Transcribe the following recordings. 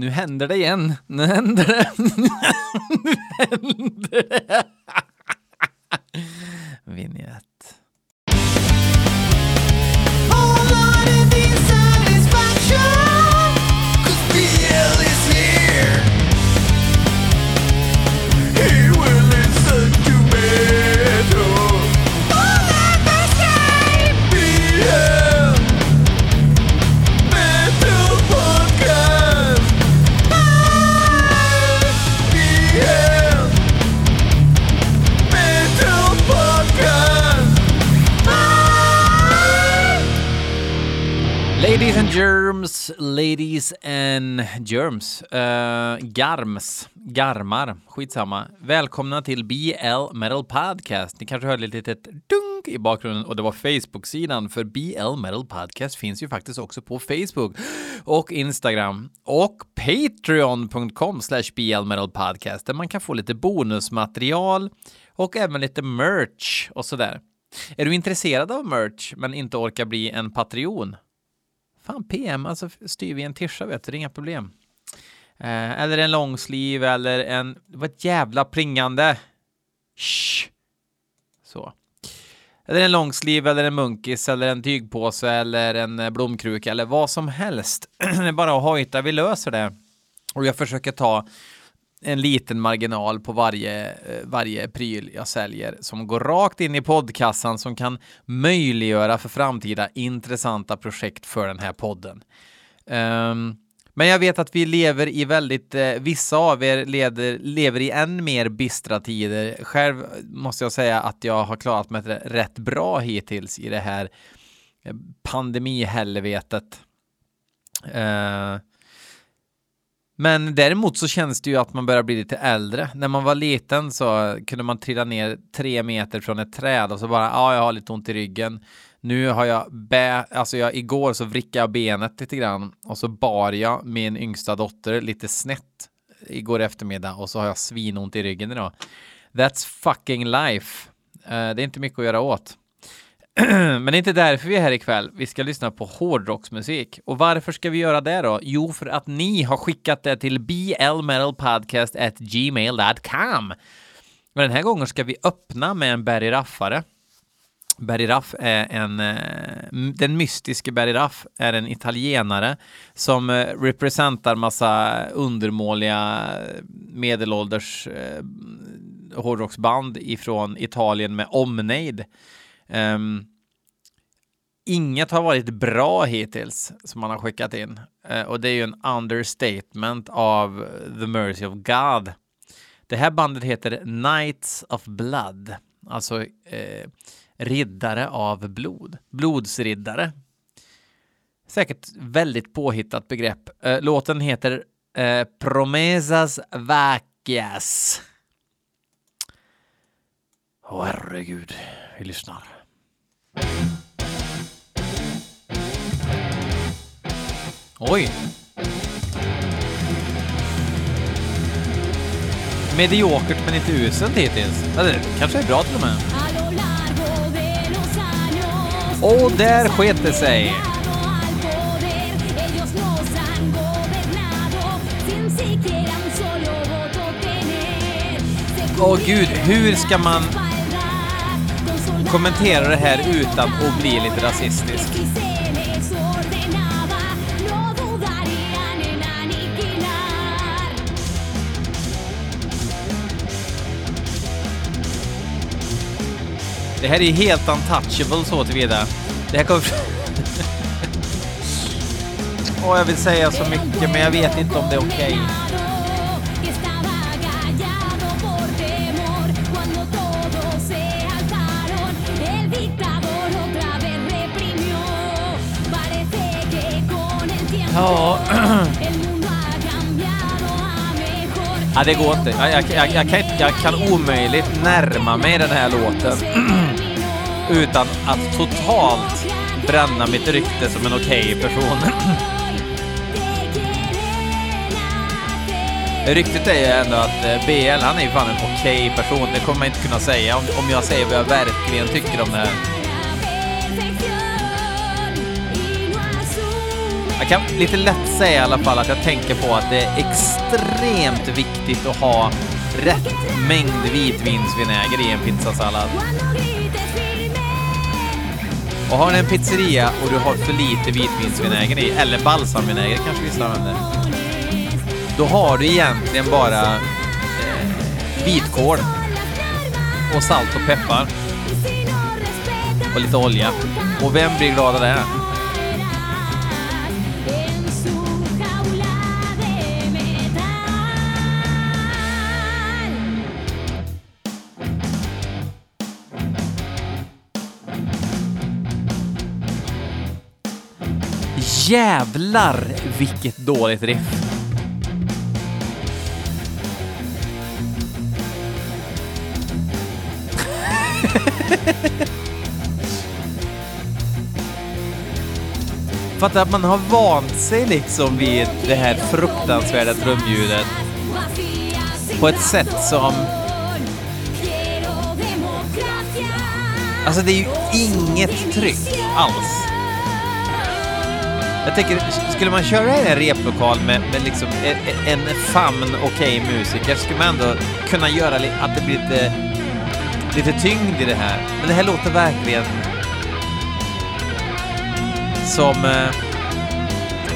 Nu händer det igen. Nu händer det. nu händer det. Vinjett. Ladies and germs. Uh, garms, garmar, skitsamma. Välkomna till BL Metal Podcast. Ni kanske hörde ett litet dunk i bakgrunden och det var Facebook-sidan för BL Metal Podcast finns ju faktiskt också på Facebook och Instagram och Patreon.com slash BL Metal Podcast där man kan få lite bonusmaterial och även lite merch och sådär. Är du intresserad av merch men inte orkar bli en Patreon? Fan, PM, alltså styr vi en tischa vet du, det är inga problem. Eh, eller en långsliv eller en, det var ett jävla pringande. Shh. Så. Eller en långsliv eller en munkis eller en tygpåse eller en eh, blomkruka eller vad som helst. det är bara att hojta, vi löser det. Och jag försöker ta en liten marginal på varje, eh, varje pryl jag säljer som går rakt in i poddkassan som kan möjliggöra för framtida intressanta projekt för den här podden. Um, men jag vet att vi lever i väldigt, eh, vissa av er leder, lever i än mer bistra tider. Själv måste jag säga att jag har klarat mig rätt bra hittills i det här eh, pandemihelvetet. Uh, men däremot så känns det ju att man börjar bli lite äldre. När man var liten så kunde man trilla ner tre meter från ett träd och så bara, ja, jag har lite ont i ryggen. Nu har jag bä, alltså jag, igår så vrickade jag benet lite grann och så bar jag min yngsta dotter lite snett igår eftermiddag och så har jag svinont i ryggen idag. That's fucking life. Uh, det är inte mycket att göra åt. Men det är inte därför vi är här ikväll. Vi ska lyssna på hårdrocksmusik. Och varför ska vi göra det då? Jo, för att ni har skickat det till blmetalpodcast@gmail.com. Men den här gången ska vi öppna med en Barry Raffare. Barry Raff är en, eh, den mystiske Barry Raff är en italienare som eh, representar massa undermåliga eh, medelålders hårdrocksband ifrån Italien med omnejd. Um, inget har varit bra hittills som man har skickat in uh, och det är ju en understatement av The Mercy of God. Det här bandet heter Knights of Blood, alltså uh, riddare av blod, blodsriddare. Säkert väldigt påhittat begrepp. Uh, låten heter uh, Promesas Vacias. Åh, herregud, vi lyssnar. Oj! Mediokert men inte uselt hittills. Eller kanske är bra till och med. Och där sket det sig! Åh gud, hur ska man kommentera det här utan att bli lite rasistisk? Det här är helt untouchable så tillvida. Det här kommer... Åh, jag vill säga så mycket, men jag vet inte om det är okej. Okay. Ja. ja, det går inte. Jag, jag, jag, jag, kan, jag kan omöjligt närma mig den här låten utan att totalt bränna mitt rykte som en okej okay person. Ryktet är ju ändå att eh, BL, han är ju fan en okej okay person. Det kommer man inte kunna säga om, om jag säger vad jag verkligen tycker om det här. Kan lite lätt säga i alla fall att jag tänker på att det är extremt viktigt att ha rätt mängd vitvinsvinäger i en pizzasallad. Och har ni en pizzeria och du har för lite vitvinsvinäger i, eller balsamvinäger kanske vissa använder, då har du egentligen bara eh, vitkål och salt och peppar och lite olja. Och vem blir glad av det? Jävlar vilket dåligt riff! Fatta att man har vant sig liksom vid det här fruktansvärda trumljudet på ett sätt som... Alltså det är ju inget tryck alls. Jag tänker, skulle man köra i en replokal med, med liksom en, en famn okej okay musiker skulle man ändå kunna göra att det blir lite, lite tyngd i det här. Men det här låter verkligen som... Eh,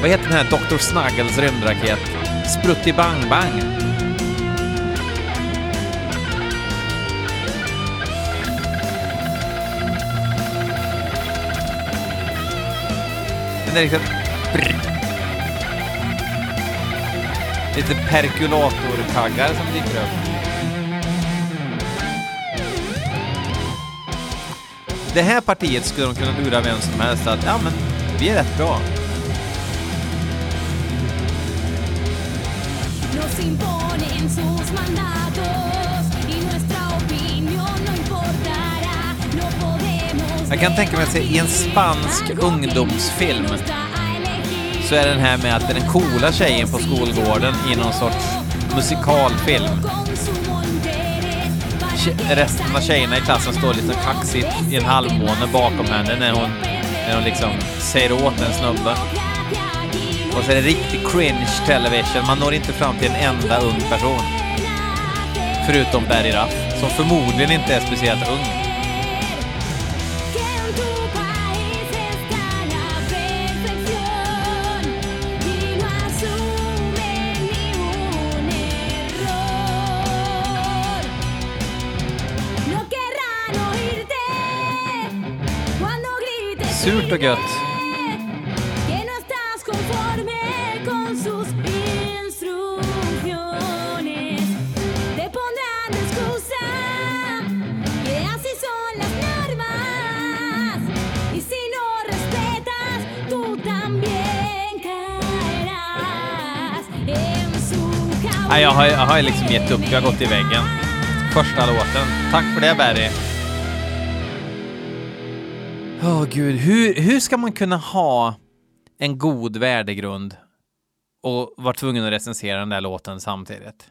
vad heter den här Dr. Snuggles rymdraket? Sprutti Bang Bang. Den är liksom... Lite Lite perkulatorkaggar som dyker upp. Det här partiet skulle de kunna lura vem som helst att ja men vi är rätt bra. Jag kan tänka mig att i en spansk ungdomsfilm så är den här med att den coola tjejen på skolgården i någon sorts musikalfilm. Resten av tjejerna i klassen står lite kaxigt i en halvmåne bakom henne när hon när hon liksom säger åt en snubbe. Och så är det riktig cringe television. Man når inte fram till en enda ung person. Förutom Barry Ruff, som förmodligen inte är speciellt ung. Surt och gött. Nej, jag har, jag har liksom gett upp. Jag har gått i väggen. Första låten. Tack för det, Barry. Åh oh, gud, hur, hur ska man kunna ha en god värdegrund och vara tvungen att recensera den där låten samtidigt?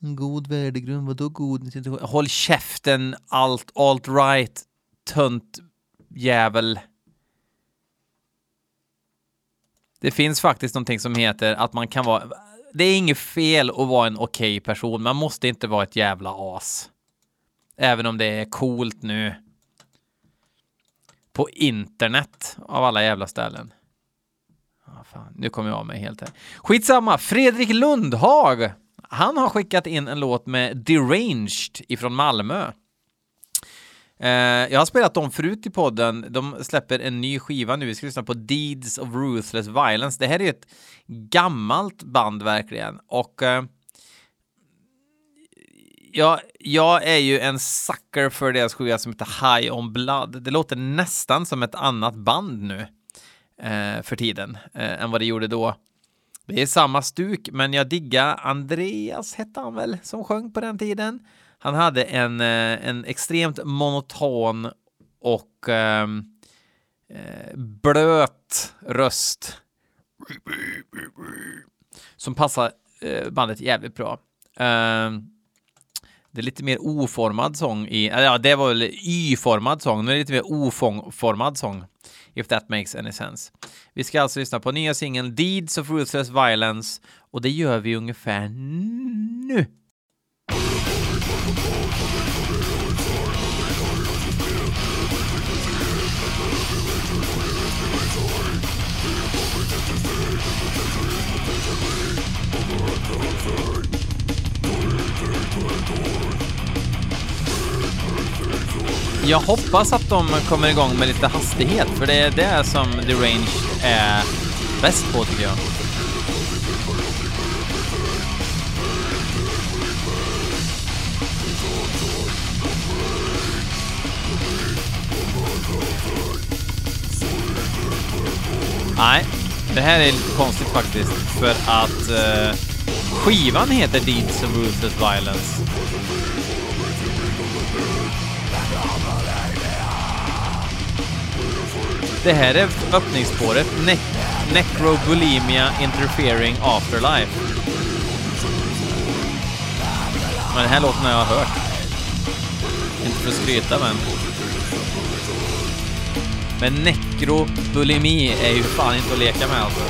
En god värdegrund, vadå god? Håll käften, allt, alt right, tunt jävel. Det finns faktiskt någonting som heter att man kan vara... Det är inget fel att vara en okej okay person, man måste inte vara ett jävla as. Även om det är coolt nu. På internet av alla jävla ställen. Ah, fan, nu kommer jag av mig helt här. Skitsamma, Fredrik Lundhag. Han har skickat in en låt med Deranged ifrån Malmö. Eh, jag har spelat dem förut i podden. De släpper en ny skiva nu. Vi ska lyssna på Deeds of Ruthless Violence. Det här är ett gammalt band verkligen och eh, jag, jag är ju en sucker för deras skiva som heter High on Blood. Det låter nästan som ett annat band nu eh, för tiden eh, än vad det gjorde då. Det är samma stuk, men jag diggar Andreas, hette han väl, som sjöng på den tiden. Han hade en, eh, en extremt monoton och ehm, eh, blöt röst som passar eh, bandet jävligt bra. Um, det är lite mer oformad sång i, ja det var väl Y-formad sång, nu är det lite mer oformad sång if that makes any sense. Vi ska alltså lyssna på nya singeln Deeds of Ruthless Violence och det gör vi ungefär nu. Jag hoppas att de kommer igång med lite hastighet, för det är det som The Range är bäst på tycker jag. Nej, det här är lite konstigt faktiskt, för att uh, skivan heter Deeds of Ruthless Violence. Det här är öppningsspåret, ne Necrobulimia Interfering Afterlife. Men den här låten har jag hört. Inte för att skryta men. Men nekrobulimi är ju fan inte att leka med alltså.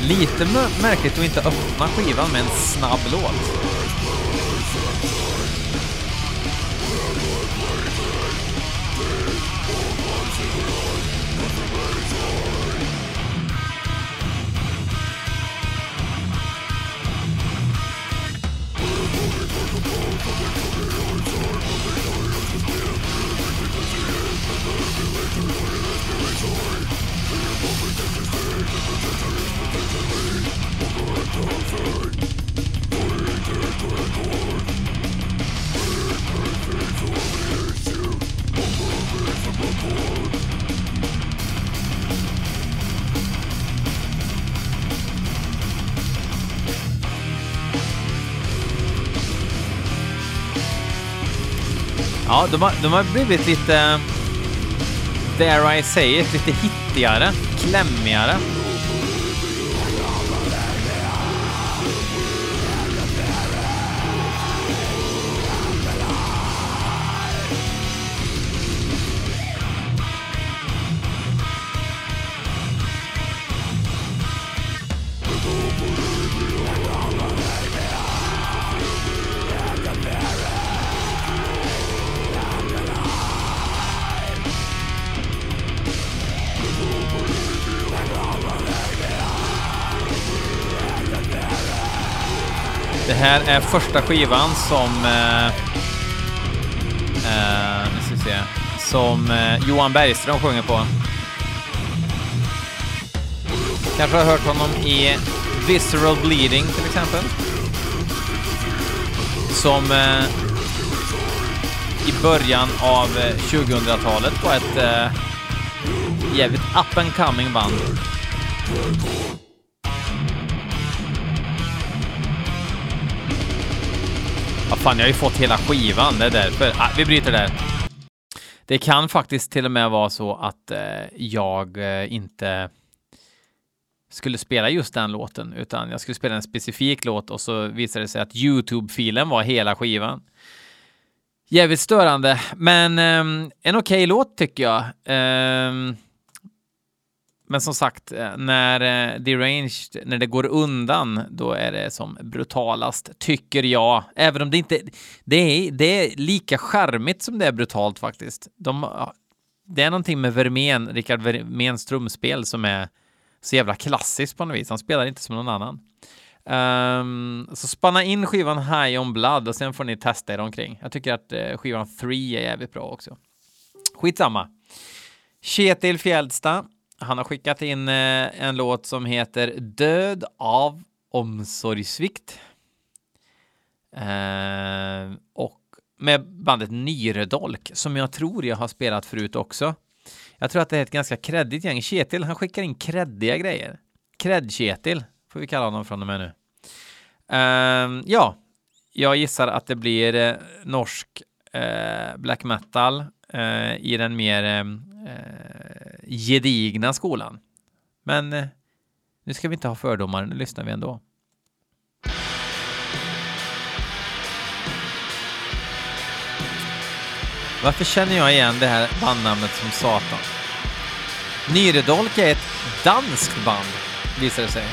Lite märkligt att inte öppna skivan med en snabb låt. De har, de har blivit lite, dare I say it, lite hittigare, klämmigare. Här är första skivan som... Eh, eh, nu ska vi se. Som eh, Johan Bergström sjunger på. Kanske har hört honom i Visceral Bleeding till exempel. Som eh, i början av eh, 2000-talet var ett eh, jävligt up and coming band. Ja, fan, jag har ju fått hela skivan, det är därför. Ah, vi bryter där. Det kan faktiskt till och med vara så att eh, jag eh, inte skulle spela just den låten, utan jag skulle spela en specifik låt och så visade det sig att Youtube-filen var hela skivan. Jävligt störande, men eh, en okej okay låt tycker jag. Ehm, men som sagt, eh, när eh, Deranged, när det går undan, då är det som brutalast, tycker jag. Även om det inte... Det är, det är lika charmigt som det är brutalt faktiskt. De, det är någonting med Vermeen, Rickard Vermeens trumspel som är så jävla klassiskt på något vis. Han spelar inte som någon annan. Um, så spanna in skivan High on Blood och sen får ni testa er omkring. Jag tycker att uh, skivan 3 är jävligt bra också. Skitsamma. Kjetil Fjällsta han har skickat in eh, en låt som heter Död av omsorgssvikt. Eh, och med bandet Nyredolk som jag tror jag har spelat förut också. Jag tror att det är ett ganska kreddigt gäng. Kjetil han skickar in kreddiga grejer. Kredd Kjetil får vi kalla honom från och med nu. Eh, ja, jag gissar att det blir eh, norsk eh, black metal eh, i den mer eh, gedigna skolan. Men eh, nu ska vi inte ha fördomar, nu lyssnar vi ändå. Varför känner jag igen det här bandnamnet som satan? Nyredolk är ett danskt band, visar det sig.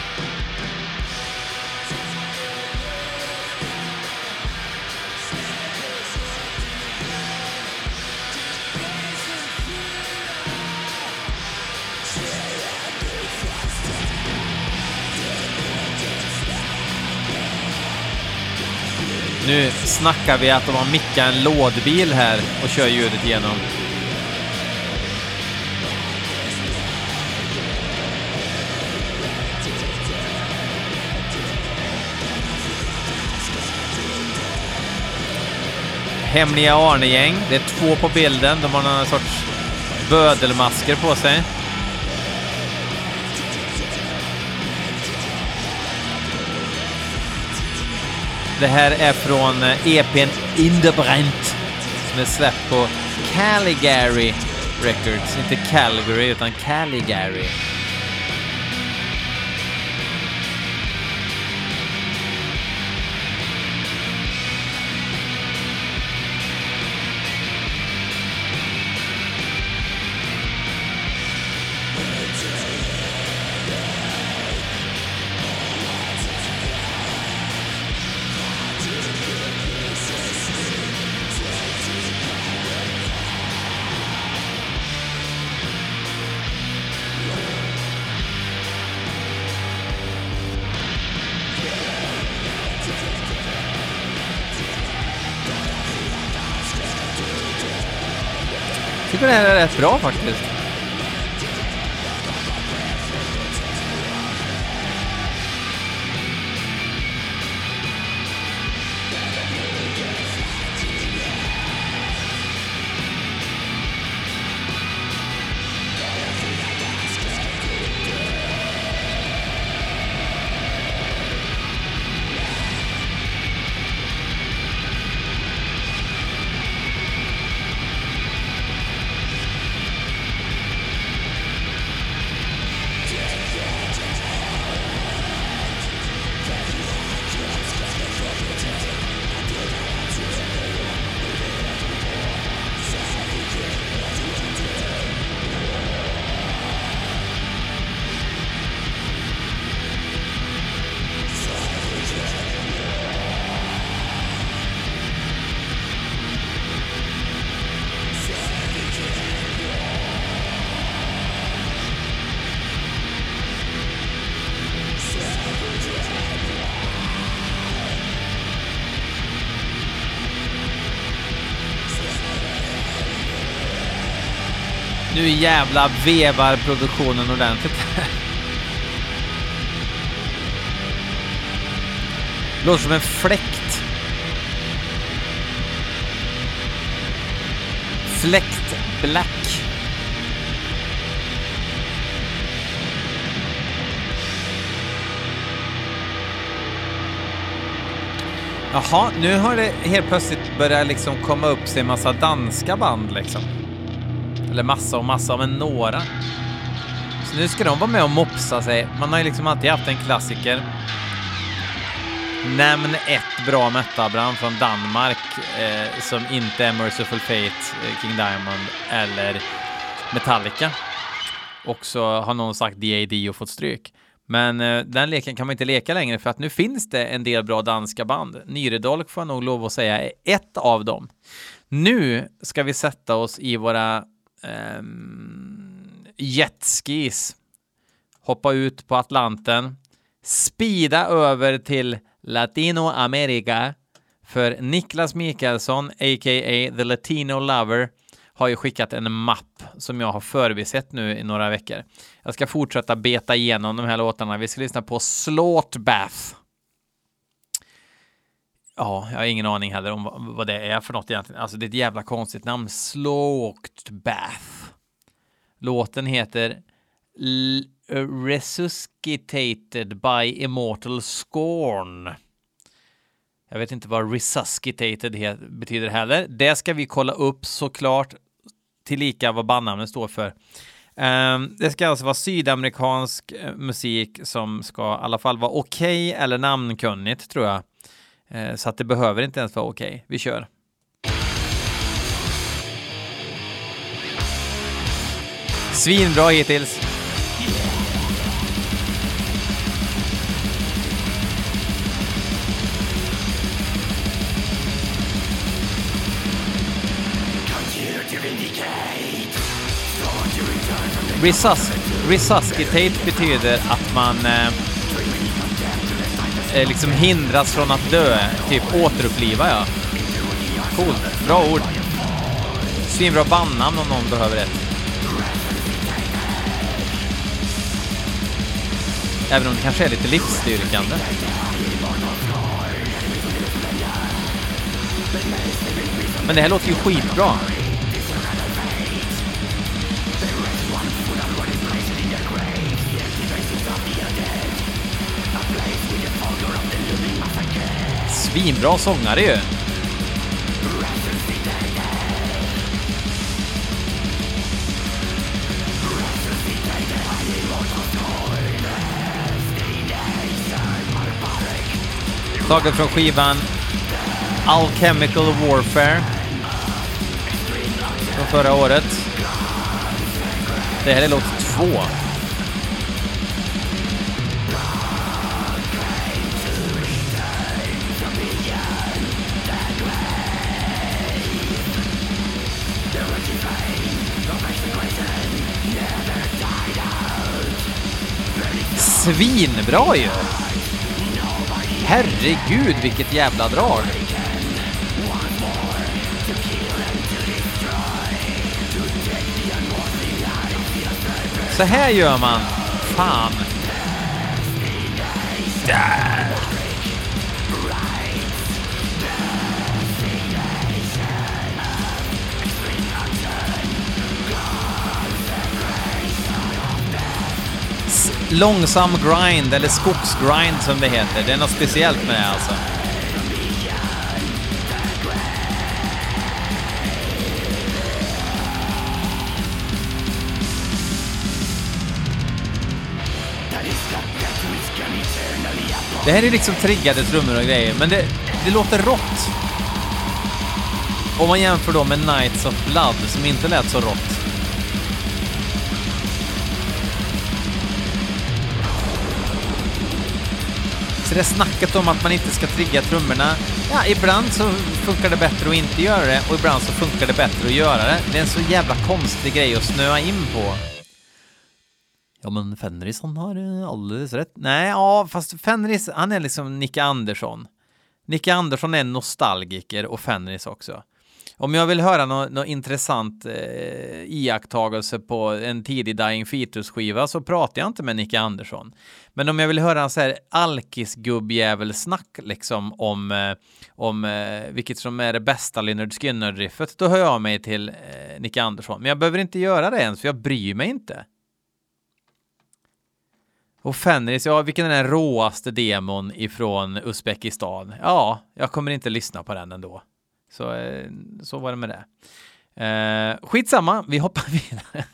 Nu snackar vi att de har mickat en lådbil här och kör ljudet igenom. Hemliga Arne-gäng. Det är två på bilden. De har någon sorts bödelmasker på sig. Det här är från eh, EPn In the Brent som är släppt på Caligari Records. Inte Calgary utan Caligari. Jag tycker det här är rätt bra faktiskt. Nu jävla vevar produktionen ordentligt. Låter som en fläkt. Fläkt Black. Jaha, nu har det helt plötsligt börjat liksom komma upp sig en massa danska band liksom. Eller massa och massa, men några. Så nu ska de vara med och mopsa sig. Man har ju liksom alltid haft en klassiker. Nämn ett bra metalband från Danmark eh, som inte är Merciful Fate, eh, King Diamond eller Metallica. Och så har någon sagt DAD och fått stryk. Men eh, den leken kan man inte leka längre för att nu finns det en del bra danska band. Nyredolk får jag nog lov att säga är ett av dem. Nu ska vi sätta oss i våra um, jetskis, hoppa ut på Atlanten, spida över till Latinoamerika för Niklas Mikaelsson, a.k.a. The Latino Lover, har ju skickat en mapp som jag har förbisett nu i några veckor. Jag ska fortsätta beta igenom de här låtarna. Vi ska lyssna på Slaughterbath. Ja, jag har ingen aning heller om vad det är för något egentligen. Alltså det är ett jävla konstigt namn. Slaughterbath. Låten heter L Resuscitated by Immortal Scorn. Jag vet inte vad resuscitated betyder heller. Det ska vi kolla upp såklart tillika vad bandnamnet står för. Ehm, det ska alltså vara sydamerikansk eh, musik som ska i alla fall vara okej okay eller namnkunnigt tror jag. Eh, så att det behöver inte ens vara okej. Okay. Vi kör. Svinbra hittills. Resuscitate betyder att man eh, eh, liksom hindras från att dö. Typ återuppliva, ja. Coolt. Bra ord. Svinbra bandnamn om någon behöver ett. Även om det kanske är lite livsstyrkande. Men det här låter ju skitbra. Svinbra sångare ju. Taget från skivan Alchemical Warfare från förra året. Det här är låt två. Svinbra ju! Herregud, vilket jävla drag! Så här gör man. Fan. Där. Långsam grind, eller skogsgrind som det heter. Det är något speciellt med det alltså. Det här är liksom triggade trummor och grejer, men det, det låter rått. Om man jämför då med Knights of Blood, som inte lät så rått. Så det snacket om att man inte ska trigga trummorna, ja, ibland så funkar det bättre att inte göra det och ibland så funkar det bättre att göra det. Det är en så jävla konstig grej att snöa in på. Ja, men Fenris han har eh, alldeles rätt. Nej, ja, fast Fenris, han är liksom Nicke Andersson. Nicke Andersson är en nostalgiker och Fenris också. Om jag vill höra något no intressant eh, iakttagelse på en tidig Dying Fetus-skiva så pratar jag inte med Nicke Andersson. Men om jag vill höra en så här alkisgubbjävelsnack liksom om, eh, om eh, vilket som är det bästa Lynyrd Skynyrd-riffet, då hör jag mig till eh, Nicke Andersson. Men jag behöver inte göra det ens, för jag bryr mig inte. Och Fenris, ja, vilken är den råaste demon ifrån Uzbekistan? Ja, jag kommer inte lyssna på den ändå. Så, eh, så var det med det. Eh, skitsamma, vi hoppar vidare.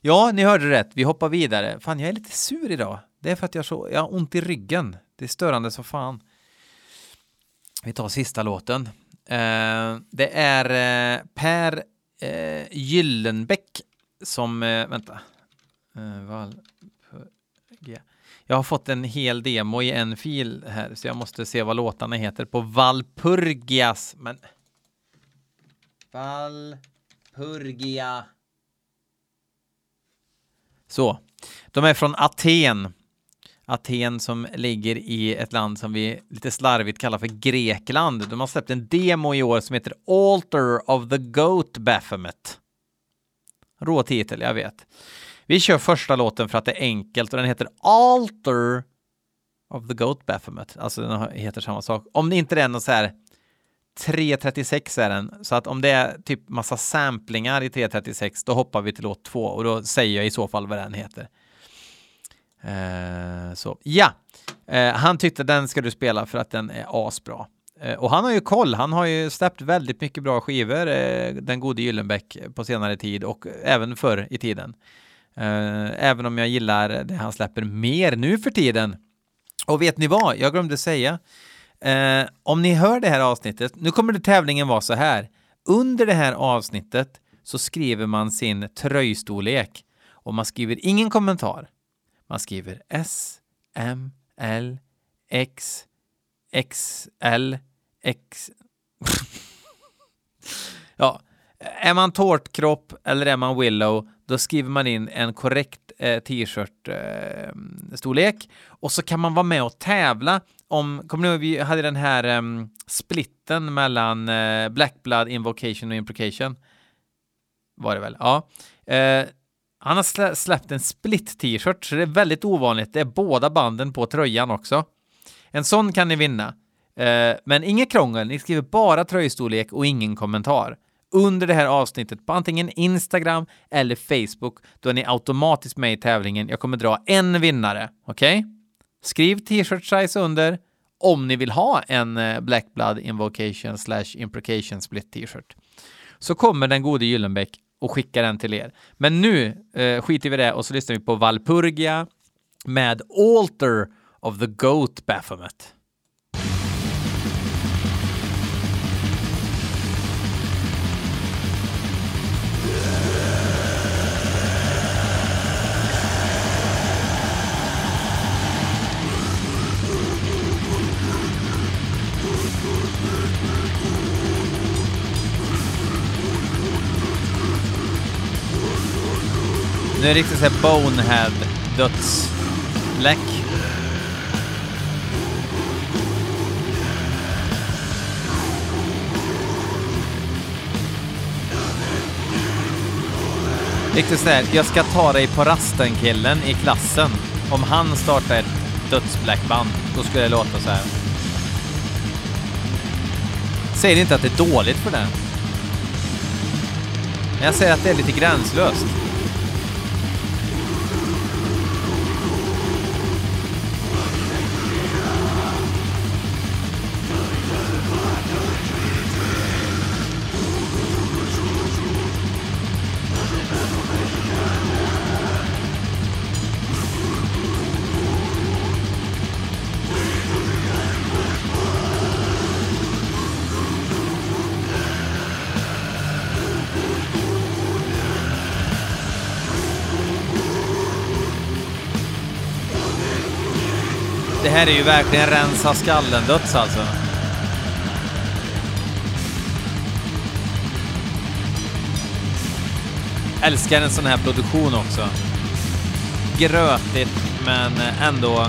ja, ni hörde rätt, vi hoppar vidare. Fan, jag är lite sur idag. Det är för att jag, så, jag har ont i ryggen. Det är störande så fan. Vi tar sista låten. Eh, det är eh, Per eh, Gyllenbäck som, eh, vänta. Eh, Val, G. Jag har fått en hel demo i en fil här, så jag måste se vad låtarna heter på Valpurgias. Men... Valpurgia. Så. De är från Aten. Aten som ligger i ett land som vi lite slarvigt kallar för Grekland. De har släppt en demo i år som heter Alter of the Goat Baphomet. Rå titel, jag vet. Vi kör första låten för att det är enkelt och den heter Alter of the Goat Baphomet. Alltså den heter samma sak. Om det inte är någon så här 3.36 är den, så att om det är typ massa samplingar i 3.36 då hoppar vi till låt 2 och då säger jag i så fall vad den heter. Uh, så ja, uh, han tyckte den ska du spela för att den är asbra. Uh, och han har ju koll, han har ju släppt väldigt mycket bra skivor, den gode Gyllenbäck på senare tid och även förr i tiden. Eh, även om jag gillar det han släpper mer nu för tiden. Och vet ni vad? Jag glömde säga. Eh, om ni hör det här avsnittet, nu kommer det tävlingen vara så här. Under det här avsnittet så skriver man sin tröjstorlek och man skriver ingen kommentar. Man skriver S, M, L, X, XL, X... ja, är man tårtkropp eller är man Willow, då skriver man in en korrekt eh, t-shirt-storlek eh, och så kan man vara med och tävla om, kommer ni ihåg, vi hade den här um, splitten mellan uh, Black Blood, Invocation och Imprecation. Var det väl? Ja. Uh, han har slä släppt en split t-shirt, så det är väldigt ovanligt. Det är båda banden på tröjan också. En sån kan ni vinna. Uh, men inget krångel, ni skriver bara tröjstorlek och ingen kommentar under det här avsnittet på antingen Instagram eller Facebook. Då är ni automatiskt med i tävlingen. Jag kommer dra en vinnare, okej? Okay? Skriv t-shirt size under om ni vill ha en eh, Black Blood Invocation slash Imprecation Split t-shirt. Så kommer den gode Gyllenbäck och skickar den till er. Men nu eh, skiter vi i det och så lyssnar vi på Valpurgia med Alter of the Goat Baphomet. Nu är det riktigt såhär bonehead dödsläck. Riktigt såhär, jag ska ta dig på rasten-killen i klassen. Om han startar ett dödsblackband, då skulle det låta så här. Säger inte att det är dåligt för det. Jag säger att det är lite gränslöst. Här är ju verkligen rensa skallen-döds alltså. Älskar en sån här produktion också. Grötigt, men ändå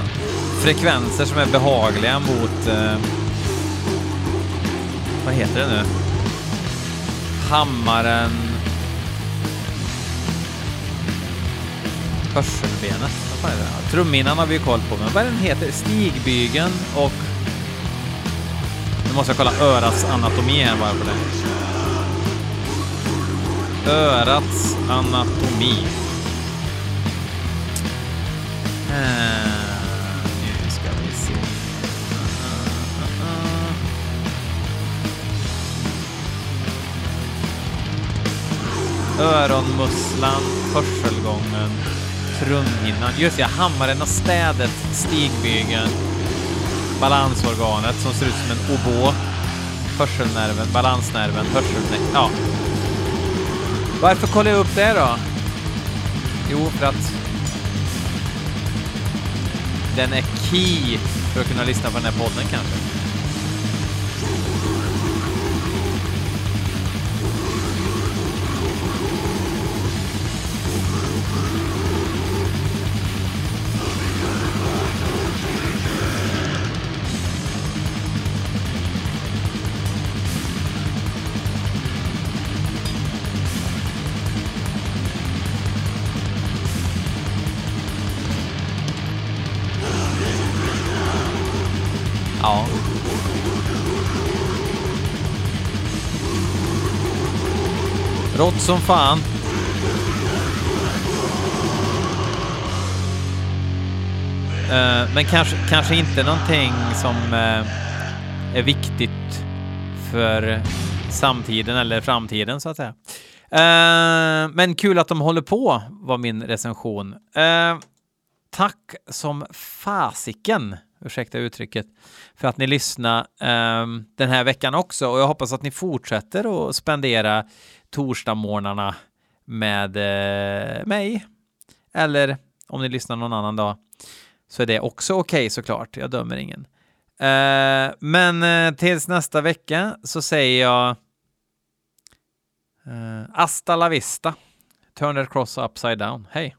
frekvenser som är behagliga mot... Eh, vad heter det nu? Hammaren... Hörselbenet fan är det? Trumhinnan har vi ju koll på, men vad är den heter? Stigbygeln och... Nu måste jag kolla örats anatomi här bara för det. Örats anatomi. Uh, eh, nu ska vi se. Öronmusslan, hörselgången trumhinnan. Just det, hammaren och städet, stigbygeln, balansorganet som ser ut som en obå. hörselnerven, balansnerven, hörselnerven. Ja. Varför kollar jag upp det då? Jo, för att den är key för att kunna lyssna på den här podden kanske. Ja. Rått som fan. Uh, men kanske, kanske inte någonting som uh, är viktigt för samtiden eller framtiden så att säga. Uh, men kul att de håller på var min recension. tack som fasiken, ursäkta uttrycket, för att ni lyssnade ehm, den här veckan också och jag hoppas att ni fortsätter att spendera torsdagsmorgnarna med uh, mig. Eller om ni lyssnar någon annan dag så är det också okej okay, såklart. Jag dömer ingen. Uh, men uh, tills nästa vecka så säger jag uh, Asta la vista. Turn that cross upside down. Hej!